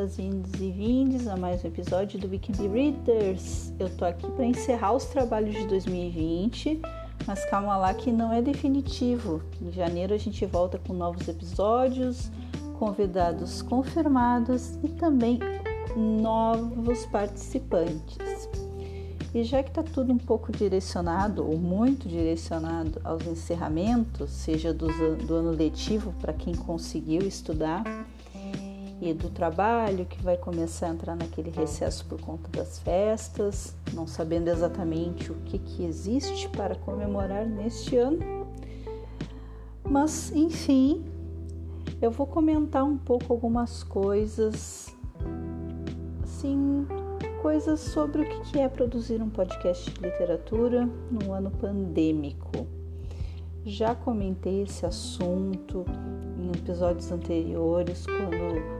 Bem-vindas, vindos e vindes a mais um episódio do Weekend Readers. Eu tô aqui para encerrar os trabalhos de 2020, mas calma lá que não é definitivo. Em janeiro a gente volta com novos episódios, convidados confirmados e também novos participantes. E já que está tudo um pouco direcionado, ou muito direcionado aos encerramentos, seja do, do ano letivo para quem conseguiu estudar, e do trabalho que vai começar a entrar naquele recesso por conta das festas, não sabendo exatamente o que, que existe para comemorar neste ano. Mas, enfim, eu vou comentar um pouco algumas coisas, assim, coisas sobre o que é produzir um podcast de literatura no ano pandêmico. Já comentei esse assunto em episódios anteriores, quando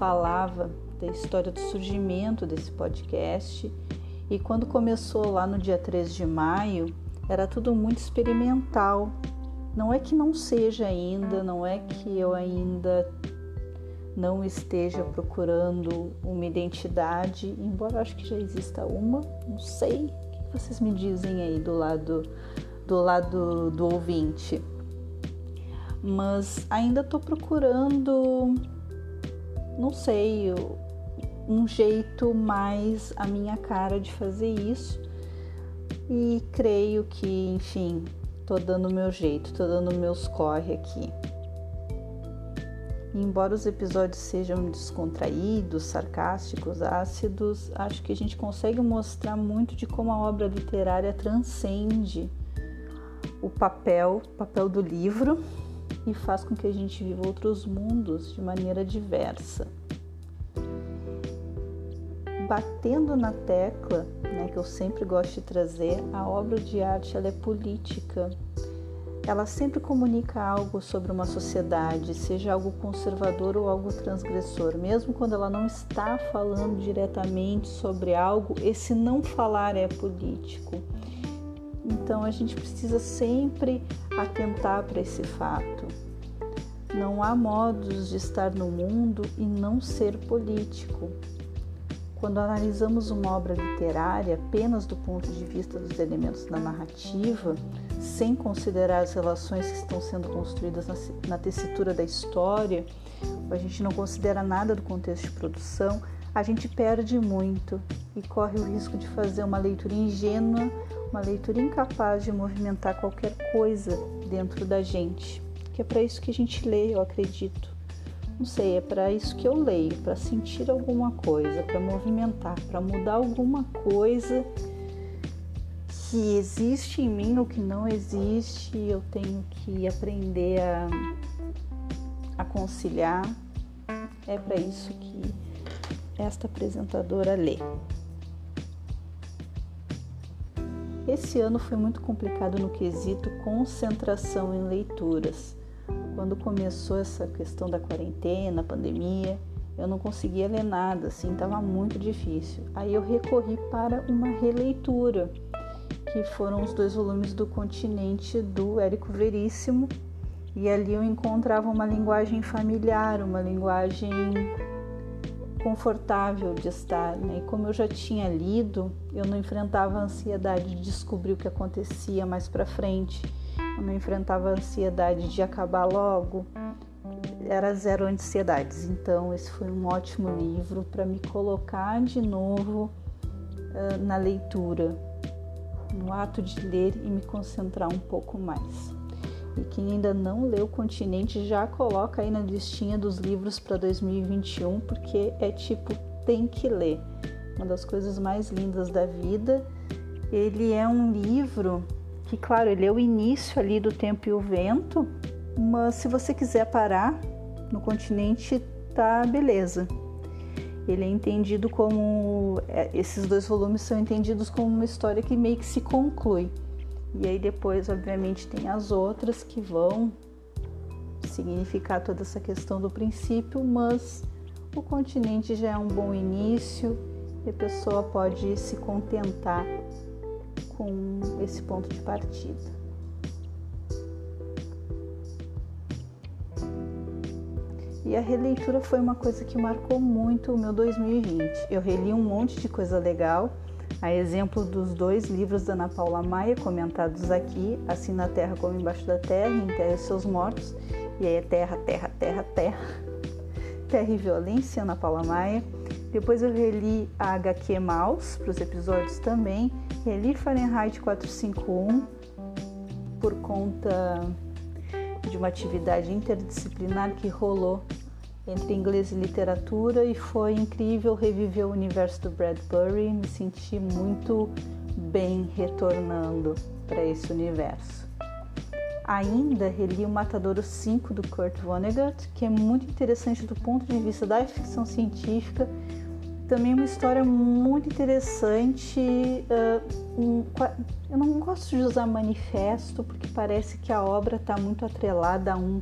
falava da história do surgimento desse podcast e quando começou lá no dia 3 de maio, era tudo muito experimental. Não é que não seja ainda, não é que eu ainda não esteja procurando uma identidade, embora acho que já exista uma, não sei. O que vocês me dizem aí do lado do lado do ouvinte? Mas ainda estou procurando não sei, um jeito mais a minha cara de fazer isso. E creio que, enfim, tô dando o meu jeito, tô dando meus corre aqui. embora os episódios sejam descontraídos, sarcásticos, ácidos, acho que a gente consegue mostrar muito de como a obra literária transcende o papel, papel do livro e faz com que a gente viva outros mundos de maneira diversa. Batendo na tecla, né, que eu sempre gosto de trazer, a obra de arte ela é política. Ela sempre comunica algo sobre uma sociedade, seja algo conservador ou algo transgressor. Mesmo quando ela não está falando diretamente sobre algo, esse não falar é político. Então a gente precisa sempre atentar para esse fato. Não há modos de estar no mundo e não ser político. Quando analisamos uma obra literária apenas do ponto de vista dos elementos da narrativa, sem considerar as relações que estão sendo construídas na, tessitura da história, a gente não considera nada do contexto de produção, a gente perde muito e corre o risco de fazer uma leitura ingênua uma leitura incapaz de movimentar qualquer coisa dentro da gente. Que é para isso que a gente lê, eu acredito. Não sei, é para isso que eu leio, para sentir alguma coisa, para movimentar, para mudar alguma coisa que existe em mim ou que não existe, eu tenho que aprender a, a conciliar. É para isso que esta apresentadora lê. Esse ano foi muito complicado no quesito concentração em leituras. Quando começou essa questão da quarentena, pandemia, eu não conseguia ler nada, assim, estava muito difícil. Aí eu recorri para uma releitura, que foram os dois volumes do Continente do Érico Veríssimo, e ali eu encontrava uma linguagem familiar, uma linguagem confortável de estar, né? E como eu já tinha lido, eu não enfrentava a ansiedade de descobrir o que acontecia mais para frente. Eu não enfrentava a ansiedade de acabar logo. Era zero ansiedades. Então, esse foi um ótimo livro para me colocar de novo uh, na leitura, no ato de ler e me concentrar um pouco mais. E quem ainda não leu o Continente já coloca aí na listinha dos livros para 2021, porque é tipo tem que ler. Uma das coisas mais lindas da vida. Ele é um livro que, claro, ele é o início ali do Tempo e o Vento, mas se você quiser parar no Continente, tá beleza. Ele é entendido como é, esses dois volumes são entendidos como uma história que meio que se conclui. E aí depois, obviamente, tem as outras que vão significar toda essa questão do princípio, mas o continente já é um bom início e a pessoa pode se contentar com esse ponto de partida. E a releitura foi uma coisa que marcou muito o meu 2020. Eu reli um monte de coisa legal, a exemplo dos dois livros da Ana Paula Maia comentados aqui, Assim na Terra como Embaixo da Terra, Enterre Seus Mortos, e aí é Terra, Terra, Terra, Terra, Terra e Violência, Ana Paula Maia. Depois eu reli a HQ Maus para os episódios também, reli Fahrenheit 451 por conta de uma atividade interdisciplinar que rolou entre inglês e literatura e foi incrível reviver o universo do Bradbury, me senti muito bem retornando para esse universo. Ainda reli o Matadouro 5 do Kurt Vonnegut, que é muito interessante do ponto de vista da ficção científica também uma história muito interessante. Um, eu não gosto de usar manifesto porque parece que a obra está muito atrelada a um,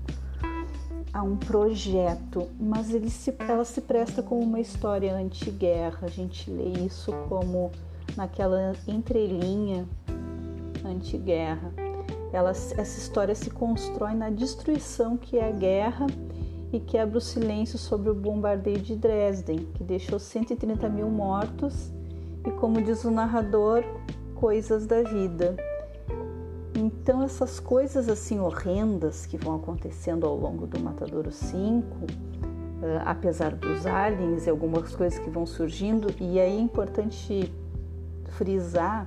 a um projeto, mas se, ela se presta como uma história anti-guerra. A gente lê isso como naquela entrelinha anti-guerra. essa história se constrói na destruição que é a guerra e quebra o silêncio sobre o bombardeio de Dresden, que deixou 130 mil mortos e, como diz o narrador, coisas da vida. Então, essas coisas assim horrendas que vão acontecendo ao longo do Matadouro 5, eh, apesar dos aliens e algumas coisas que vão surgindo, e aí é importante frisar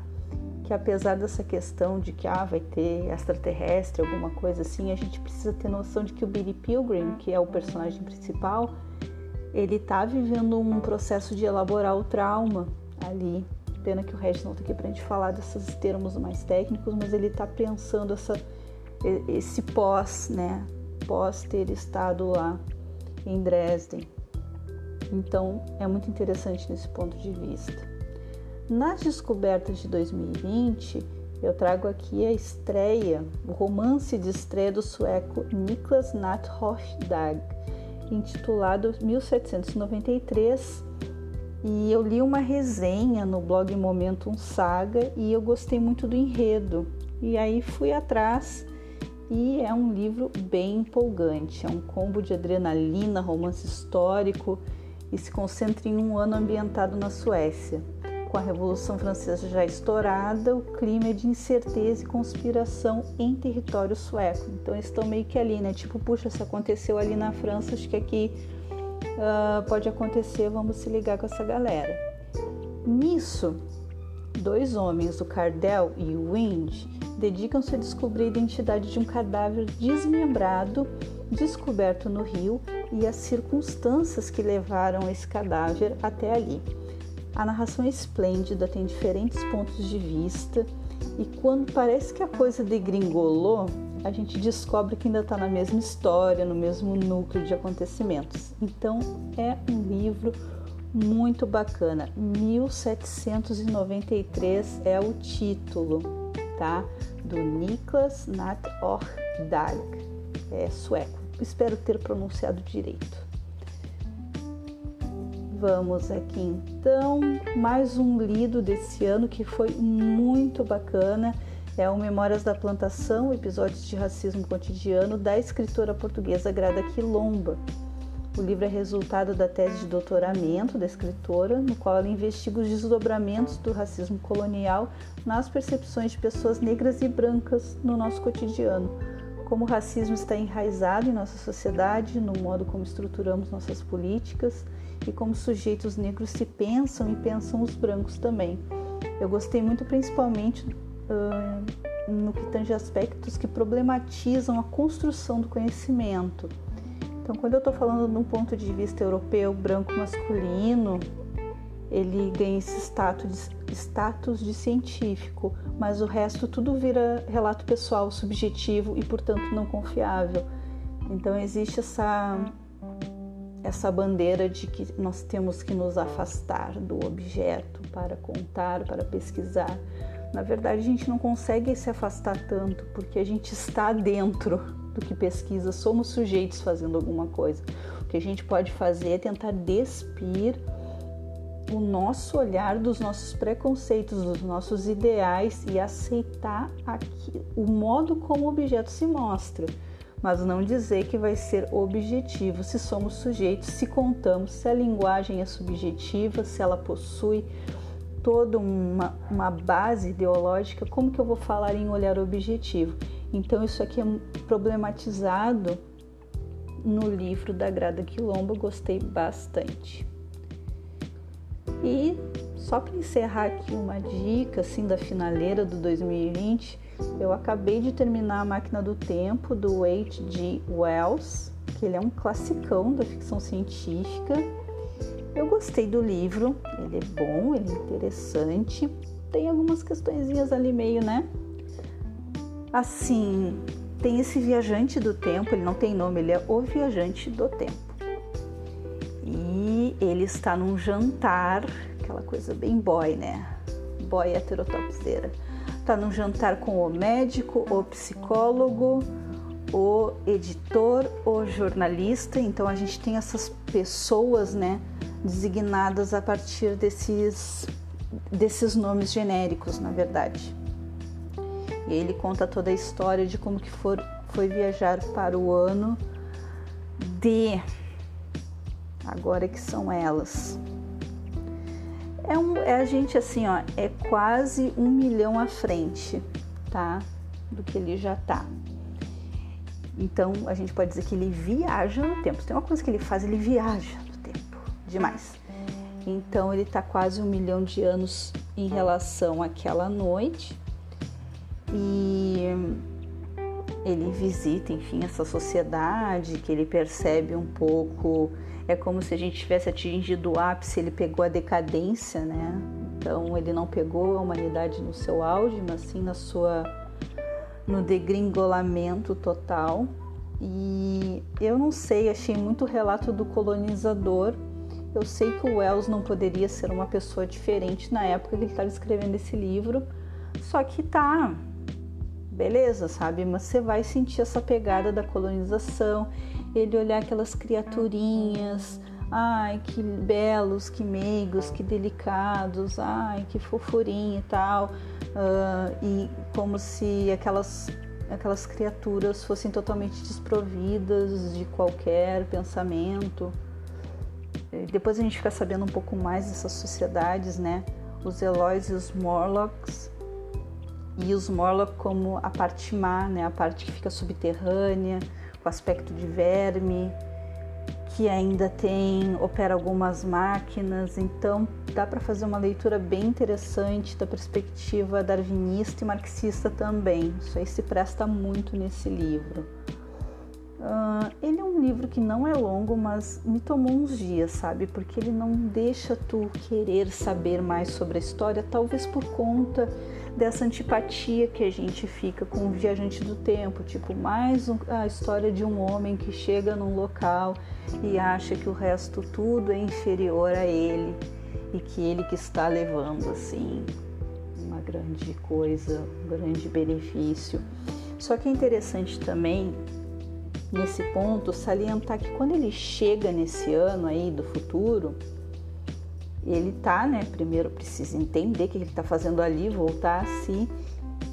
que apesar dessa questão de que ah, vai ter extraterrestre, alguma coisa assim, a gente precisa ter noção de que o Billy Pilgrim, que é o personagem principal, ele está vivendo um processo de elaborar o trauma ali. Pena que o Regis não está aqui para a gente falar desses termos mais técnicos, mas ele está pensando essa, esse pós, né? Pós ter estado lá em Dresden. Então é muito interessante nesse ponto de vista. Nas descobertas de 2020, eu trago aqui a estreia, o romance de estreia do sueco Niklas Nathordag, intitulado 1793. E eu li uma resenha no blog Momentum Saga e eu gostei muito do enredo. E aí fui atrás e é um livro bem empolgante. É um combo de adrenalina, romance histórico e se concentra em um ano ambientado na Suécia com a Revolução Francesa já estourada, o clima é de incerteza e conspiração em território sueco. Então eles estão meio que ali, né? Tipo, puxa, se aconteceu ali na França, acho que aqui uh, pode acontecer, vamos se ligar com essa galera. Nisso, dois homens, o Cardell e o Wind, dedicam-se a descobrir a identidade de um cadáver desmembrado descoberto no rio e as circunstâncias que levaram esse cadáver até ali. A narração é esplêndida, tem diferentes pontos de vista e quando parece que a coisa degringolou, a gente descobre que ainda está na mesma história, no mesmo núcleo de acontecimentos. Então é um livro muito bacana. 1793 é o título, tá? Do Niklas Nathordag, é sueco. Espero ter pronunciado direito. Vamos aqui então, mais um lido desse ano que foi muito bacana. É o Memórias da Plantação, episódios de racismo cotidiano, da escritora portuguesa Grada Quilomba. O livro é resultado da tese de doutoramento da escritora, no qual ela investiga os desdobramentos do racismo colonial nas percepções de pessoas negras e brancas no nosso cotidiano. Como o racismo está enraizado em nossa sociedade, no modo como estruturamos nossas políticas e como sujeitos negros se pensam e pensam os brancos também. Eu gostei muito, principalmente, no que tange aspectos que problematizam a construção do conhecimento. Então, quando eu estou falando de um ponto de vista europeu, branco masculino, ele ganha esse status de, status de científico, mas o resto tudo vira relato pessoal, subjetivo e, portanto, não confiável. Então, existe essa essa bandeira de que nós temos que nos afastar do objeto para contar, para pesquisar. Na verdade, a gente não consegue se afastar tanto porque a gente está dentro do que pesquisa, somos sujeitos fazendo alguma coisa. O que a gente pode fazer é tentar despir o nosso olhar dos nossos preconceitos, dos nossos ideais e aceitar aqui, o modo como o objeto se mostra mas não dizer que vai ser objetivo se somos sujeitos, se contamos, se a linguagem é subjetiva, se ela possui toda uma, uma base ideológica, como que eu vou falar em olhar objetivo? Então isso aqui é problematizado no livro da Grada Quilombo, gostei bastante. E só para encerrar aqui uma dica assim da finaleira do 2020, eu acabei de terminar A Máquina do Tempo do H.G. Wells, que ele é um classicão da ficção científica. Eu gostei do livro, ele é bom, ele é interessante. Tem algumas questõezinhas ali meio, né? Assim, tem esse viajante do tempo, ele não tem nome, ele é o viajante do tempo. E ele está num jantar, aquela coisa bem boy, né? Boy heterotopzeira está num jantar com o médico, o psicólogo, o editor, o jornalista. Então a gente tem essas pessoas, né, designadas a partir desses desses nomes genéricos, na verdade. E ele conta toda a história de como que for, foi viajar para o ano de agora que são elas é, um, é a gente assim, ó, é quase um milhão à frente, tá? Do que ele já tá. Então a gente pode dizer que ele viaja no tempo. Tem uma coisa que ele faz, ele viaja demais. Então ele tá quase um milhão de anos em relação àquela noite e ele visita, enfim, essa sociedade que ele percebe um pouco é como se a gente tivesse atingido o ápice, ele pegou a decadência, né? Então ele não pegou a humanidade no seu auge, mas sim na sua no degringolamento total. E eu não sei, achei muito relato do colonizador. Eu sei que o Wells não poderia ser uma pessoa diferente na época que ele estava escrevendo esse livro, só que tá, beleza, sabe? Mas você vai sentir essa pegada da colonização ele olhar aquelas criaturinhas, ai que belos, que meigos, que delicados, ai que fofurinha e tal, uh, e como se aquelas aquelas criaturas fossem totalmente desprovidas de qualquer pensamento. Depois a gente fica sabendo um pouco mais dessas sociedades, né? Os Eloys e os Morlocks. E os Morlock como a parte má, né? A parte que fica subterrânea, com aspecto de verme, que ainda tem opera algumas máquinas, então dá para fazer uma leitura bem interessante da perspectiva darwinista e marxista também. Isso aí se presta muito nesse livro. Uh, ele é um livro que não é longo, mas me tomou uns dias, sabe? Porque ele não deixa tu querer saber mais sobre a história, talvez por conta dessa antipatia que a gente fica com o viajante do tempo, tipo, mais um, a história de um homem que chega num local e acha que o resto tudo é inferior a ele e que ele que está levando assim uma grande coisa, um grande benefício. Só que é interessante também nesse ponto salientar que quando ele chega nesse ano aí do futuro, ele tá, né? Primeiro precisa entender o que ele está fazendo ali, voltar a si,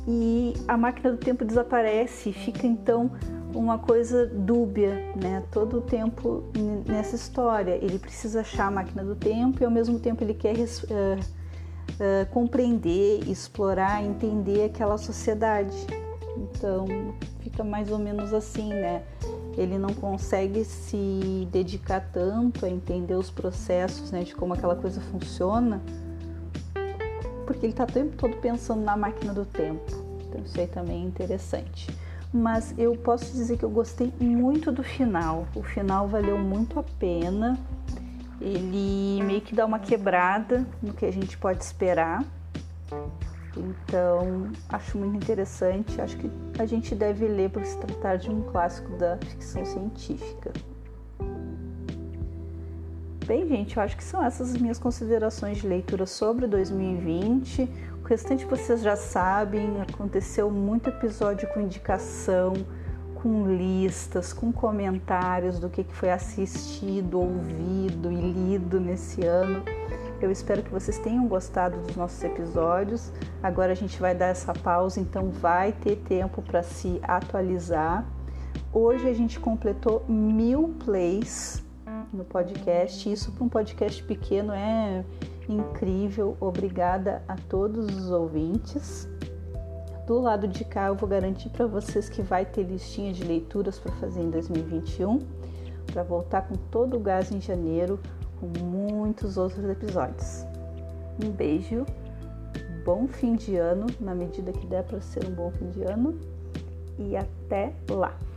e a máquina do tempo desaparece, fica então uma coisa dúbia, né? Todo o tempo nessa história. Ele precisa achar a máquina do tempo e ao mesmo tempo ele quer uh, uh, compreender, explorar, entender aquela sociedade. Então fica mais ou menos assim, né? ele não consegue se dedicar tanto a entender os processos, né, de como aquela coisa funciona, porque ele está o tempo todo pensando na máquina do tempo. Então isso aí também é interessante. Mas eu posso dizer que eu gostei muito do final. O final valeu muito a pena. Ele meio que dá uma quebrada no que a gente pode esperar. Então, acho muito interessante. Acho que a gente deve ler por se tratar de um clássico da ficção científica. Bem, gente, eu acho que são essas as minhas considerações de leitura sobre 2020. O restante vocês já sabem, aconteceu muito episódio com indicação, com listas, com comentários do que foi assistido, ouvido e lido nesse ano. Eu espero que vocês tenham gostado dos nossos episódios. Agora a gente vai dar essa pausa, então vai ter tempo para se atualizar. Hoje a gente completou mil plays no podcast. Isso para um podcast pequeno é incrível. Obrigada a todos os ouvintes. Do lado de cá eu vou garantir para vocês que vai ter listinha de leituras para fazer em 2021, para voltar com todo o gás em janeiro, com muitos outros episódios. Um beijo, bom fim de ano, na medida que der para ser um bom fim de ano, e até lá!